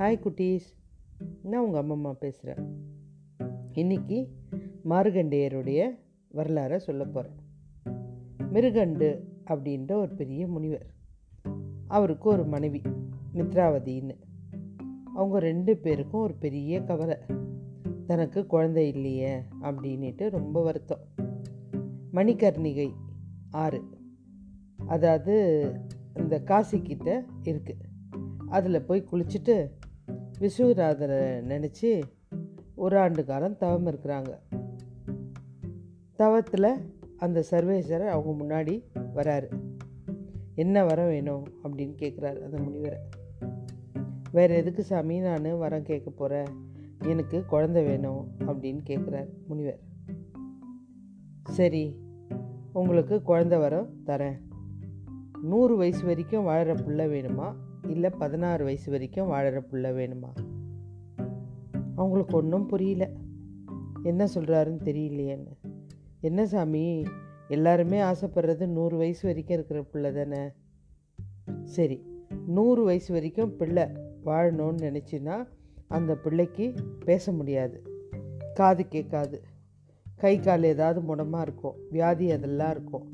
Hi குட்டீஸ். நான் உங்கள் அம்மம்மா பேசுகிறேன் இன்னைக்கு மார்கண்டேயருடைய வரலாறை சொல்ல போகிறேன் மிருகண்டு அப்படின்ற ஒரு பெரிய முனிவர். அவருக்கு ஒரு மனைவி மித்ராவதின்னு. அவங்க ரெண்டு பேருக்கும் ஒரு பெரிய கவலை. தனக்கு குழந்தை இல்லையே அப்படின்ட்டு ரொம்ப வருத்தம். மணிகர்ணிகை ஆறு. அதாவது இந்த காசிக்கிட்ட இருக்குது அதில் போய் குளிச்சுட்டு விஸ்வநாதரை நினச்சி ஒரு ஆண்டு காலம் தவம் இருக்கிறாங்க. தவத்தில் அந்த சர்வேஸ்வரர் அவங்க முன்னாடி வராரு. என்ன வரம் வேணும் அப்படின்னு கேட்குறாரு அந்த முனிவரை. வேறு எதுக்கு சாமி நான் வரம் கேட்க போகிறேன் எனக்கு குழந்தை வேணும் அப்படின்னு கேட்குறார் முனிவர். சரி உங்களுக்கு குழந்தை வரம் தரேன். நூறு வயசு வரைக்கும் வாழற பிள்ளை வேணுமா? இல்லை பதினாறு வயசு வரைக்கும் வாழற புள்ள வேணுமா? அவங்களுக்கு ஒன்றும் புரியல. என்ன சொல்கிறாருன்னு தெரியலையேன்னு. என்ன சாமி எல்லாருமே ஆசைப்படுறது நூறு வயசு வரைக்கும் இருக்கிற பிள்ளை தானே? சரி நூறு வயசு வரைக்கும் பிள்ளை வாழணும்னு நினச்சின்னா அந்த பிள்ளைக்கு பேச முடியாது. காது கேட்காது. கை கால் ஏதாவது முடமாக இருக்கும். வியாதி அதெல்லாம் இருக்கும்.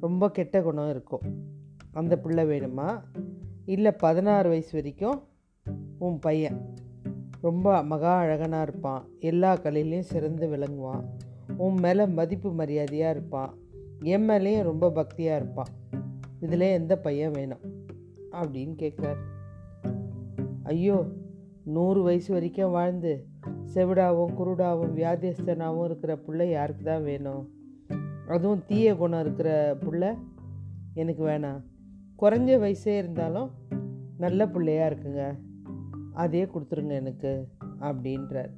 ரொம்ப கெட்ட குணம் இருக்கும். அந்த பிள்ளை வேணுமா? இல்லை பதினாறு வயசு வரைக்கும் உன் பையன் ரொம்ப மகா அழகனாக இருப்பான். எல்லா கலையிலையும் சிறந்து விளங்குவான். உன் மேலே மதிப்பு மரியாதையாக இருப்பான். என் மேலேயும் ரொம்ப பக்தியாக இருப்பான். இதில் எந்த பையன் வேணும்? அப்படின்னு கேட்குறாரு. ஐயோ நூறு வயசு வரைக்கும் வாழ்ந்து செவிடாவும் குருடாவும் வியாதியஸ்தனாகவும் இருக்கிற பிள்ளை யாருக்கு தான் வேணும்? அதுவும் தீய குணம் இருக்கிற புள்ள எனக்கு வேணாம். குறைஞ்ச வயசே இருந்தாலும் நல்ல பிள்ளையாக இருக்குங்க. அதே கொடுத்துருங்க எனக்கு அப்படின்றார்.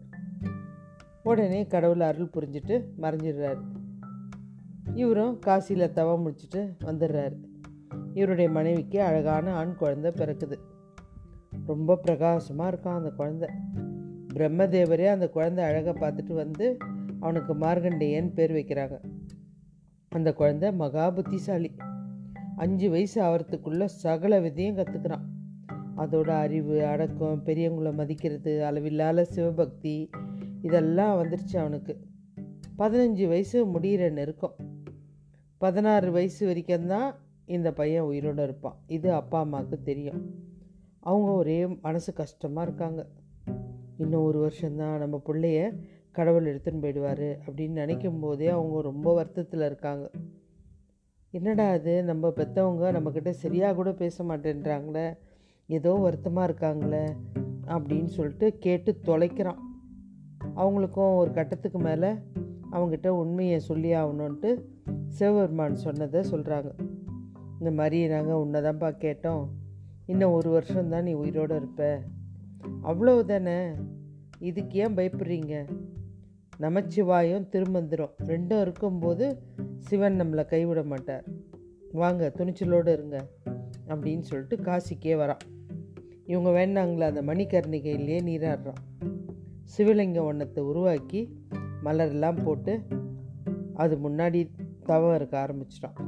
உடனே கடவுள் அருள் புரிஞ்சுட்டு மறைஞ்சிடுறாரு. இவரும் காசியில் தவம் முடிச்சுட்டு வந்துடுறாரு. இவருடைய மனைவிக்கு அழகான ஆண் குழந்தை பிறக்குது. ரொம்ப பிரகாசமாக இருக்கான் அந்த குழந்தை. பிரம்மதேவரே அந்த குழந்தை அழகை பார்த்துட்டு வந்து அவனுக்கு மார்கண்டேயன் பேர் வைக்கிறாங்க. அந்த குழந்தை மகா புத்திசாலி அஞ்சு வயசு ஆகிறதுக்குள்ள சகல விதையும் கற்றுக்கிறான் அதோட அறிவு அடக்கம் பெரியவங்களை மதிக்கிறது அளவில்லாத சிவபக்தி இதெல்லாம் வந்துருச்சு அவனுக்கு. பதினஞ்சு வயசு முடிகிற நெருக்கம். பதினாறு வயசு வரைக்கும் தான் இந்த பையன் உயிரோடு இருப்பான். இது அப்பா அம்மாவுக்கு தெரியும். அவங்க ஒரே மனசு கஷ்டமாக இருக்காங்க. இன்னும் ஒரு வருஷம்தான் நம்ம பிள்ளைய கடவுள் எடுத்துன்னு போயிடுவார் அப்படின்னு நினைக்கும் போதே அவங்க ரொம்ப வருத்தத்தில் இருக்காங்க. என்னடா அது நம்ம பெற்றவங்க நம்மக்கிட்ட சரியாக கூட பேச மாட்டேன்றாங்களே. ஏதோ வருத்தமாக இருக்காங்களே அப்படின்னு சொல்லிட்டு கேட்டு தொலைக்கிறான். அவங்களுக்கும் ஒரு கட்டத்துக்கு மேலே அவங்ககிட்ட உண்மையை சொல்லி ஆகணுன்ட்டு சிவபெருமான் சொன்னதை சொல்கிறாங்க இந்த மாதிரி நாங்கள் உன்னைதான்ப்பா கேட்டோம். இன்னும் ஒரு வருஷம்தான் நீ உயிரோடு இருப்ப. அவ்வளவு தானே இதுக்கு ஏன் பயப்படுறீங்க? நமச்சிவாயும் திருமந்திரம். ரெண்டும் இருக்கும்போது சிவன் நம்மளை கைவிட மாட்டார். வாங்க துணிச்சலோடு இருங்க அப்படின்னு சொல்லிட்டு காசிக்கே வரான். இவங்க வேண்டாங்களா அந்த மணிக்கர்ணிகையிலேயே நீராடுறான். சிவலிங்க வண்ணத்தை உருவாக்கி மலரெல்லாம் போட்டு அது முன்னாடி தவம் இருக்க ஆரம்பிச்சிட்டான்.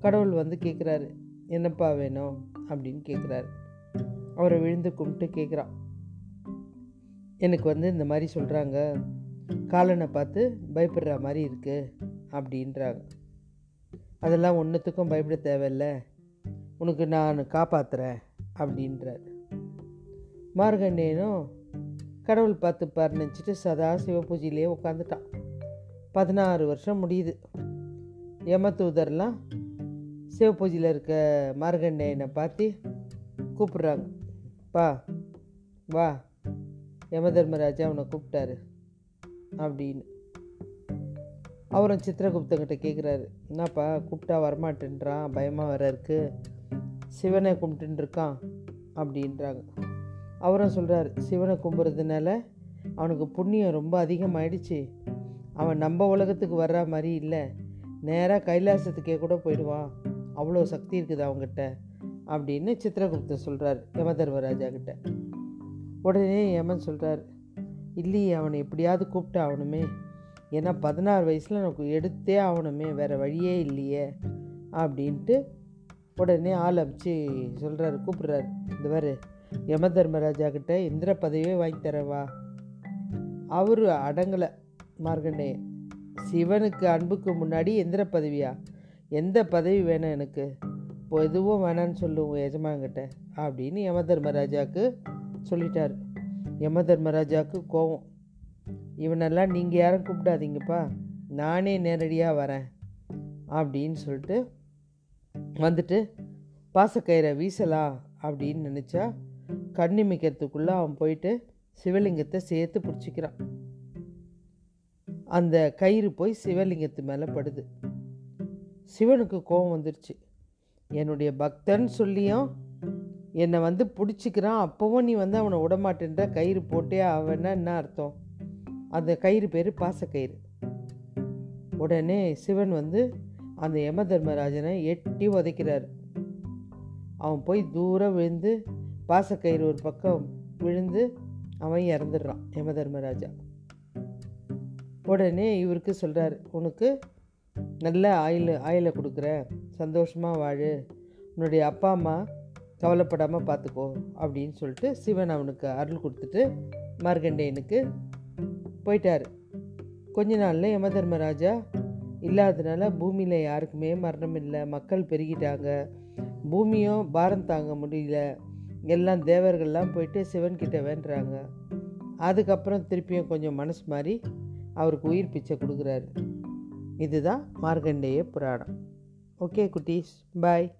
கடவுள் வந்து கேட்குறாரு என்னப்பா வேணும்? அப்படின்னு கேட்குறாரு அவரை விழுந்து கும்பிட்டு கேட்குறான் எனக்கு வந்து இந்த மாதிரி சொல்கிறாங்க காலனை பார்த்து பயப்படுற மாதிரி இருக்குது அப்படின்றாங்க. அதெல்லாம் ஒன்றுத்துக்கும் பயப்பட தேவையில்ல. உனக்கு நான் காப்பாற்றுறேன் அப்படின்றார். மார்கண்டேனும் கடவுள் பார்த்துப்பார் நினச்சிட்டு சதா சிவ பூஜையிலே உட்காந்துட்டான் பதினாறு வருஷம் முடியுது. யமதூதர்லாம் சிவ பூஜையில் இருக்க மார்கண்டேயனை பார்த்து கூப்பிட்றாங்க. பா வா யமதர்மராஜா அவனை கூப்பிட்டாரு. அப்படின்னு. அவரும் சித்திரகுப்தங்கிட்ட கேட்குறாரு என்னப்பா கூப்பிட்டா வரமாட்டேன்றான் பயமாக வர இருக்கு. சிவனை கும்பிட்டுருக்கான் அப்படின்றாங்க. அவரும் சொல்கிறார் சிவனை கும்பிட்றதுனால அவனுக்கு புண்ணியம் ரொம்ப அதிகமாயிடுச்சு. அவன் நம்ம உலகத்துக்கு வர்ற மாதிரி இல்லை. நேராக கைலாசத்துக்கே கூட போயிடுவான். அவ்வளோ சக்தி இருக்குது அவங்ககிட்ட அப்படின்னு சித்திரகுப்தர் சொல்கிறார் யமதர்மராஜா கிட்ட. உடனே யமன் சொல்கிறார் இல்லையே அவனை எப்படியாவது கூப்பிட்டு ஆகணுமே. ஏன்னா பதினாறு வயசில் எனக்கு எடுத்தே ஆகணுமே வேறு வழியே இல்லையே அப்படின்ட்டு உடனே ஆள் அமிச்சு சொல்கிறாரு கூப்பிட்றாரு. இந்த பாரு யம தர்மராஜா கிட்ட இந்திர பதவியே வாங்கி தரவா அவர் அடங்கலை. மார்கண்டே சிவனுக்கு அன்புக்கு முன்னாடி எந்திர பதவியா? எந்த பதவி வேணும் எனக்கு? இப்போ எதுவும் வேணான்னு சொல்லுவோம் எஜமான்கிட்ட அப்படின்னு யம தர்மராஜாவுக்கு சொல்லிட்டார். யம தர்மராஜாவுக்கு கோவம். இவனெல்லாம் நீங்கள் யாரும் கூப்பிடாதீங்கப்பா. நானே நேரடியாக வரேன். அப்படின்னு சொல்லிட்டு வந்துட்டு பாசக்கயிறை வீசலாம் அப்படின்னு நினச்சா கண்ணிமிக்கிறதுக்குள்ளே அவன் போயிட்டு சிவலிங்கத்தை சேர்த்து பிடிச்சிக்கிறான். அந்த கயிறு போய் சிவலிங்கத்து மேலே படுது. சிவனுக்கு கோபம் வந்துருச்சு. என்னுடைய பக்தன் சொல்லியும் என்னை வந்து பிடிச்சிக்கிறான் அப்போவும் நீ வந்து அவனை விடமாட்டேன்ற கயிறு போட்டே அவன்னா என்ன அர்த்தம்? அந்த கயிறு பேர் பாசக்கயிறு. உடனே சிவன் வந்து அந்த யம தர்மராஜனை எட்டி உதைக்கிறார். அவன் போய் தூரம் விழுந்து பாசக்கயிறு ஒரு பக்கம் விழுந்து அவன் இறந்துடுறான் யம தர்மராஜா. உடனே இவருக்கு சொல்கிறார் உனக்கு நல்ல ஆயில் ஆயிலை கொடுக்குறேன் சந்தோஷமாக வாழு. உன்னுடைய அப்பா அம்மா கவலைப்படாமல் பார்த்துக்கோ அப்படின்னு சொல்லிட்டு சிவன் அவனுக்கு அருள் கொடுத்துட்டு மார்கண்டேயனுக்கு போயிட்டார். கொஞ்ச நாளில் யம தர்மராஜா இல்லாததுனால பூமியில் யாருக்குமே மரணம் இல்லை மக்கள் பெருகிட்டாங்க. பூமியும் பாரம் தாங்க முடியல. எல்லாம் தேவர்கள்லாம் போயிட்டு சிவன்கிட்ட வேண்டுறாங்க. அதுக்கப்புறம் திருப்பியும் கொஞ்சம் மனசு மாதிரி அவருக்கு உயிர் பிச்சை கொடுக்குறாரு. இதுதான் மார்கண்டேய புராணம். ஓகே குட்டீஸ் பாய்.